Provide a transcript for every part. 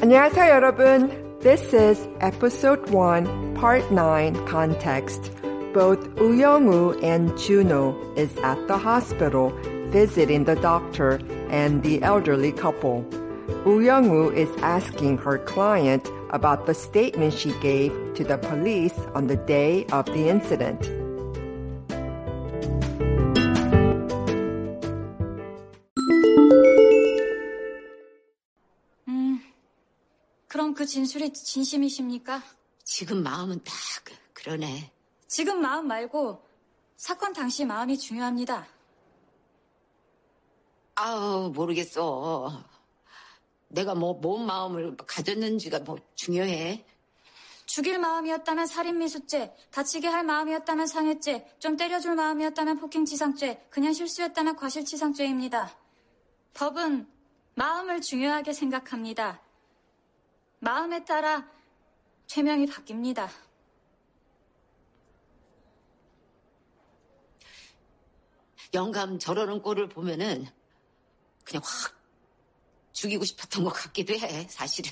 안녕하세요, 여러분. This is episode 1, part 9, context. Both Uyong-woo and Juno is at the hospital visiting the doctor and the elderly couple. Uyong-woo is asking her client about the statement she gave to the police on the day of the incident. 진술이 진심이십니까? 지금 마음은 딱 그러네. 지금 마음 말고 사건 당시 마음이 중요합니다. 아우 모르겠어. 내가 뭐 뭔 마음을 가졌는지가 뭐 중요해. 죽일 마음이었다면 살인미수죄, 다치게 할 마음이었다면 상해죄, 좀 때려줄 마음이었다면 폭행치상죄, 그냥 실수였다면 과실치상죄입니다. 법은 마음을 중요하게 생각합니다. 마음에 따라 죄명이 바뀝니다. 영감 저러는 꼴을 보면은 그냥 확 죽이고 싶었던 것 같기도 해, 사실은.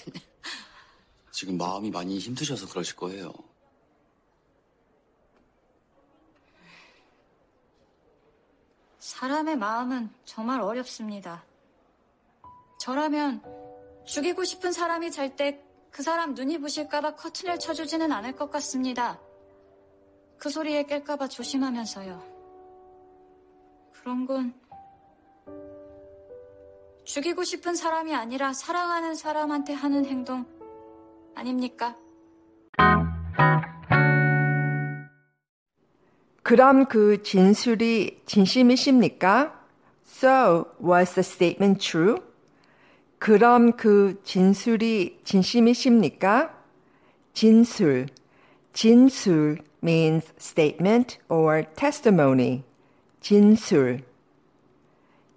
지금 마음이 많이 힘드셔서 그러실 거예요. 사람의 마음은 정말 어렵습니다. 저라면 죽이고 싶은 사람이 잘 때 그 사람 눈이 부실까봐 커튼을 쳐주지는 않을 것 같습니다. 그 소리에 깰까봐 조심하면서요. 그런 건 죽이고 싶은 사람이 아니라 사랑하는 사람한테 하는 행동 아닙니까? 그럼 그 진술이 진심이십니까? So, was the statement true? 그럼 그 진술이 진심이십니까? 진술. 진술 means statement or testimony. 진술.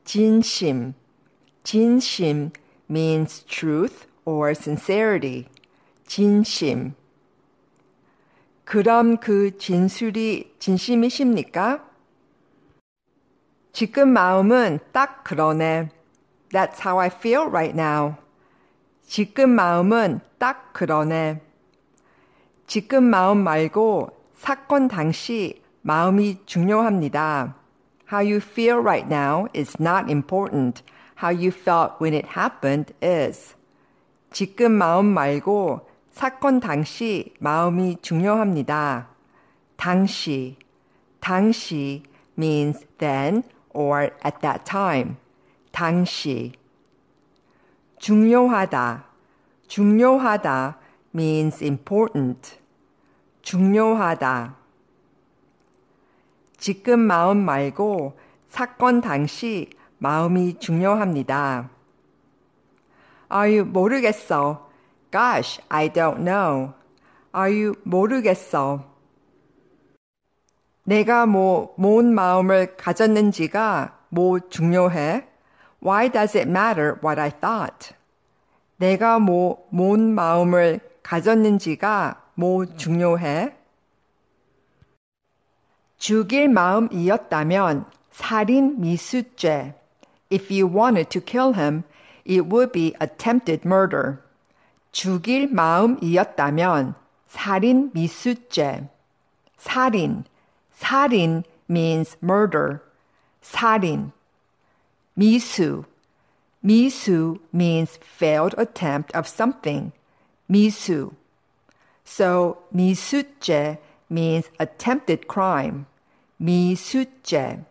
진심. 진심 means truth or sincerity. 진심. 그럼 그 진술이 진심이십니까? 지금 마음은 딱 그러네. That's how I feel right now. 지금 마음은 딱 그러네. 지금 마음 말고 사건 당시 마음이 중요합니다. How you feel right now is not important. How you felt when it happened is. 지금 마음 말고 사건 당시 마음이 중요합니다. 당시, 당시 means then or at that time. 당시. 중요하다, 중요하다 means important. 중요하다. 지금 마음 말고 사건 당시 마음이 중요합니다. 아유, 모르겠어. Gosh, I don't know. 아유, 모르겠어. 내가 뭐, 뭔 마음을 가졌는지가 뭐 중요해? Why does it matter what I thought? 내가 뭐, 뭔 마음을 가졌는지가 뭐 중요해? 죽일 마음이었다면 살인 미수죄. If you wanted to kill him, it would be attempted murder. 죽일 마음이었다면 살인 미수죄. 살인. 살인 means murder. 살인. 미수. 미수 means failed attempt of something. 미수. So 미수죄 means attempted crime. 미수죄.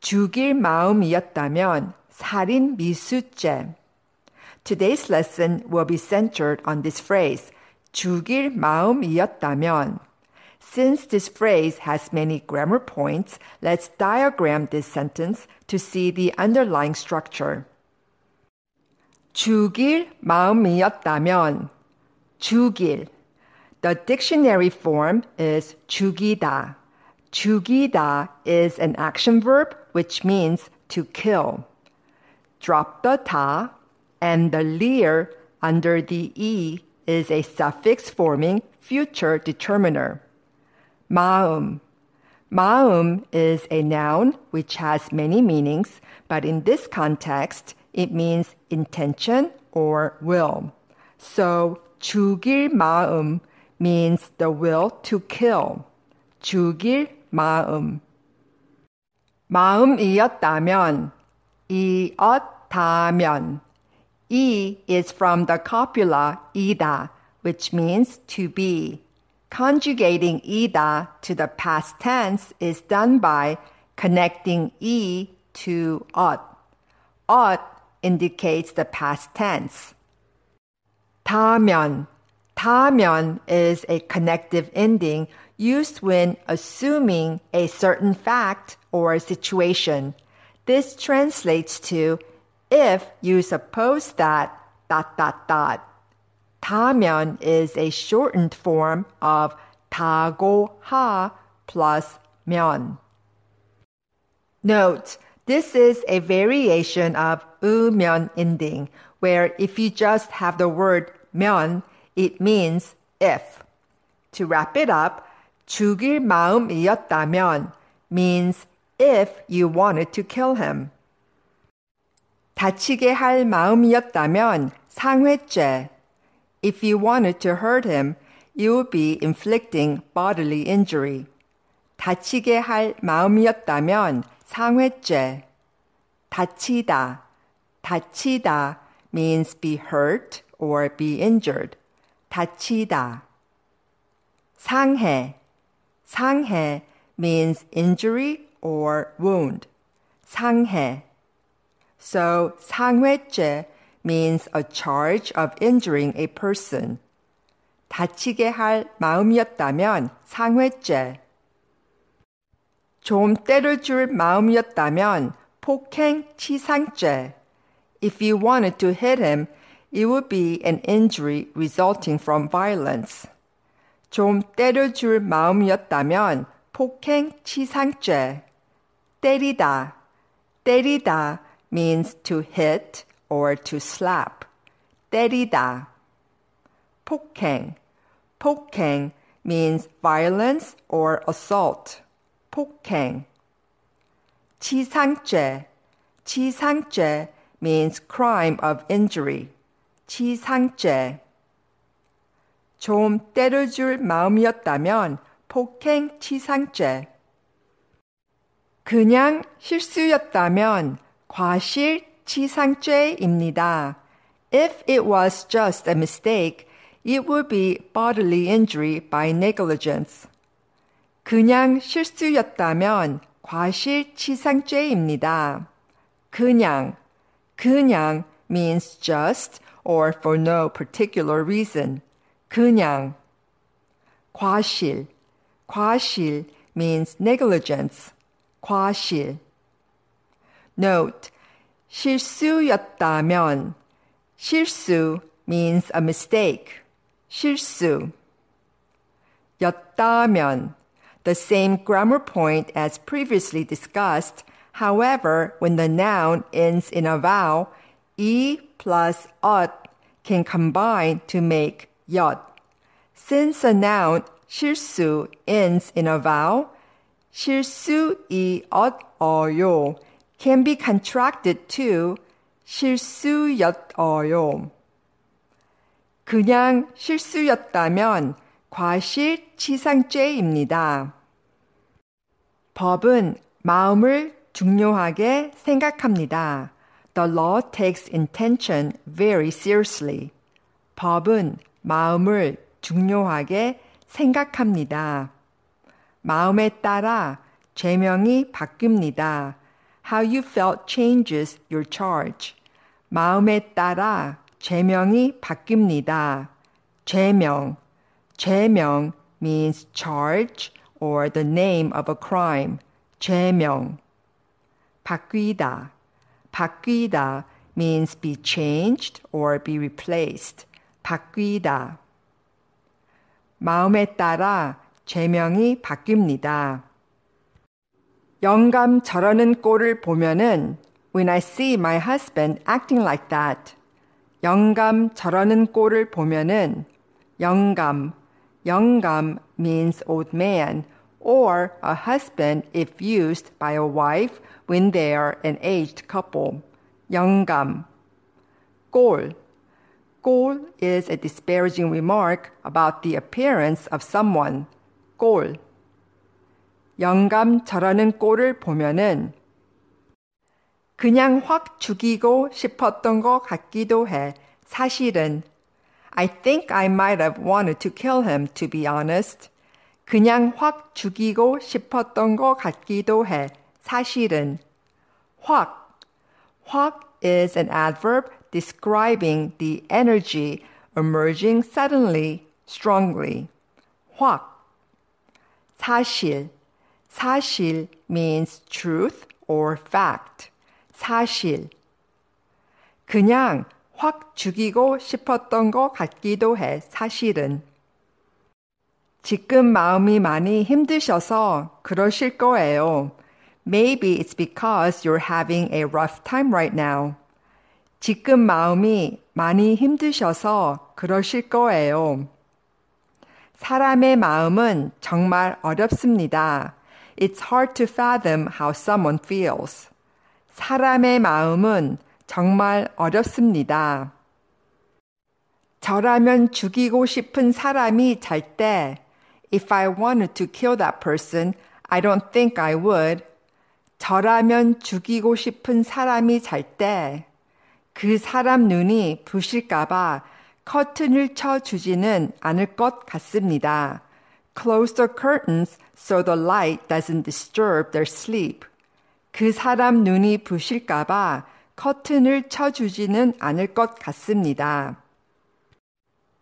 죽일 마음이었다면 살인 미수죄. Today's lesson will be centered on this phrase, 죽일 마음이었다면. Since this phrase has many grammar points, let's diagram this sentence to see the underlying structure. 죽일 마음이었다면 죽일 The dictionary form is 죽이다. 죽이다 is an action verb which means to kill. Drop the 다 and the leer under the e is a suffix forming future determiner. 마음. 마음 is a noun which has many meanings, but in this context, it means intention or will. So 죽일 마음 means the will to kill. 죽일 마음. 마음이었다면 이었다면 E is from the copula ida, which means to be. Conjugating ida to the past tense is done by connecting e to ot. Ot indicates the past tense. 다면. 다면 is a connective ending used when assuming a certain fact or situation. This translates to if you suppose that dot dot dot. 다면 is a shortened form of 다고하 plus 면. Note, this is a variation of 으면 ending, where if you just have the word 면, it means if. To wrap it up, 죽일 마음이었다면 means if you wanted to kill him. 다치게 할 마음이었다면 상회죄. If you wanted to hurt him, you would be inflicting bodily injury. 다치게 할 마음이었다면 상회죄. 다치다. 다치다 means be hurt or be injured. 다치다. 상해. 상해 means injury or wound. 상해. So 상회죄 Means a charge of injuring a person. 다치게 할 마음이었다면 상회죄. 좀 때려줄 마음이었다면 폭행 치상죄. If you wanted to hit him, it would be an injury resulting from violence. 좀 때려줄 마음이었다면 폭행 치상죄. 때리다. 때리다 means to hit or to slap. 때리다. 폭행. 폭행 means violence or assault. 폭행. 치상죄. 치상죄 means crime of injury. 치상죄. 좀 때려줄 마음이었다면 폭행 치상죄. 그냥 실수였다면 과실 치상죄입니다. If it was just a mistake, it would be bodily injury by negligence. 그냥 실수였다면 과실치상죄입니다. 그냥, 그냥 means just or for no particular reason. 그냥. 과실, 과실 means negligence. 과실. Note, 실수였다면 실수 means a mistake. 실수. 였다면 the same grammar point as previously discussed. However, when the noun ends in a vowel, e plus ot can combine to make yot. Since a noun 실수 ends in a vowel, 실수이었어요 can be contracted to 실수였어요. 그냥 실수였다면 과실치상죄입니다. 법은 마음을 중요하게 생각합니다. The law takes intention very seriously. 법은 마음을 중요하게 생각합니다. 마음에 따라 죄명이 바뀝니다. How you felt changes your charge. 마음에 따라 죄명이 바뀝니다. 죄명. 죄명 means charge or the name of a crime. 죄명. 바뀌다. 바뀌다 means be changed or be replaced. 바뀌다. 마음에 따라 죄명이 바뀝니다. 영감 저러는 꼴을 보면은 when I see my husband acting like that. 영감 저러는 꼴을 보면은 영감 영감 means old man or a husband if used by a wife when they are an aged couple. 영감 꼴 꼴 is a disparaging remark about the appearance of someone. 꼴. 영감 저러는 꼴을 보면은 그냥 확 죽이고 싶었던 것 같기도 해. 사실은 I think I might have wanted to kill him to be honest. 그냥 확 죽이고 싶었던 것 같기도 해. 사실은 확 확 is an adverb describing the energy emerging suddenly, strongly. 확 사실 사실 means truth or fact. 사실. 그냥 확 죽이고 싶었던 것 같기도 해, 사실은. 지금 마음이 많이 힘드셔서 그러실 거예요. Maybe it's because you're having a rough time right now. 지금 마음이 많이 힘드셔서 그러실 거예요. 사람의 마음은 정말 어렵습니다. It's hard to fathom how someone feels. 사람의 마음은 정말 어렵습니다. 저라면 죽이고 싶은 사람이 잘 때, if I wanted to kill that person, I don't think I would. 저라면 죽이고 싶은 사람이 잘 때, 그 사람 눈이 부실까봐 커튼을 쳐 주지는 않을 것 같습니다. Close the curtains so the light doesn't disturb their sleep. 그 사람 눈이 부실까봐 커튼을 쳐주지는 않을 것 같습니다.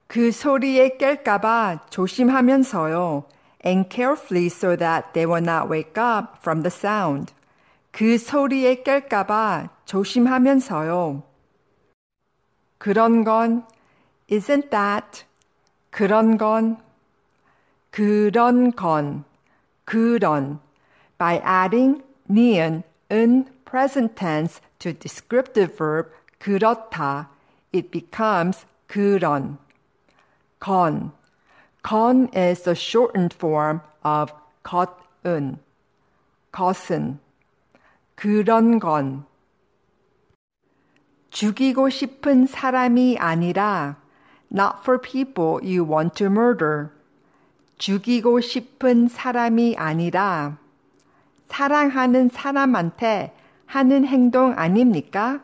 그 소리에 깰까봐 조심하면서요. And carefully so that they will not wake up from the sound. 그 소리에 깰까봐 조심하면서요. 그런 건 isn't that 그런 건 그런 건 그런 by adding 니은 은 present tense to descriptive verb 그렇다 it becomes 그런 건 건 is the shortened form of 것은 것은 그런 건 죽이고 싶은 사람이 아니라 not for people you want to murder 죽이고 싶은 사람이 아니라 사랑하는 사람한테 하는 행동 아닙니까?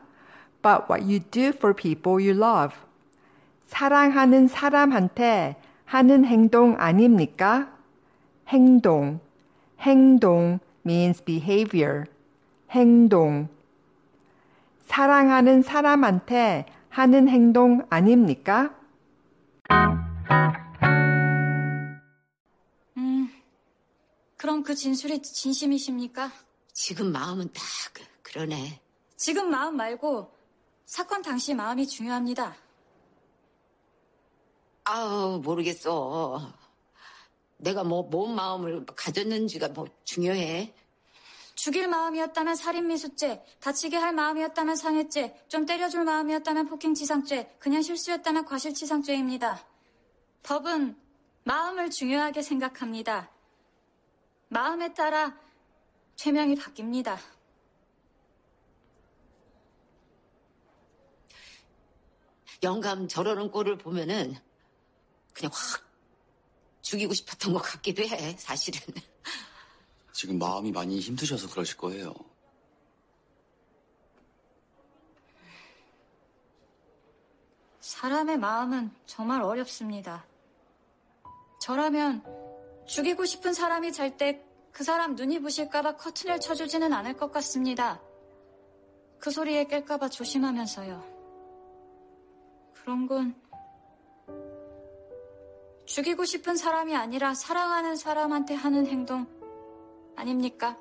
But what you do for people you love. 사랑하는 사람한테 하는 행동 아닙니까? 행동. 행동 means behavior. 행동. 사랑하는 사람한테 하는 행동 아닙니까? 그럼 그 진술이 진심이십니까? 지금 마음은 딱 그- 그러네. 지금 마음 말고 사건 당시 마음이 중요합니다. 아우 모르겠어. 내가 뭐 뭔 마음을 가졌는지가 뭐 중요해. 죽일 마음이었다면 살인미수죄, 다치게 할 마음이었다면 상해죄, 좀 때려줄 마음이었다면 폭행치상죄, 그냥 실수였다면 과실치상죄입니다. 법은 마음을 중요하게 생각합니다. 마음에 따라 죄명이 바뀝니다. 영감 저러는 꼴을 보면은 그냥 확 죽이고 싶었던 것 같기도 해. 사실은. 지금 마음이 많이 힘드셔서 그러실 거예요. 사람의 마음은 정말 어렵습니다. 저라면 죽이고 싶은 사람이 잘 때 그 사람 눈이 부실까봐 커튼을 쳐주지는 않을 것 같습니다. 그 소리에 깰까봐 조심하면서요. 그런 건 죽이고 싶은 사람이 아니라 사랑하는 사람한테 하는 행동 아닙니까?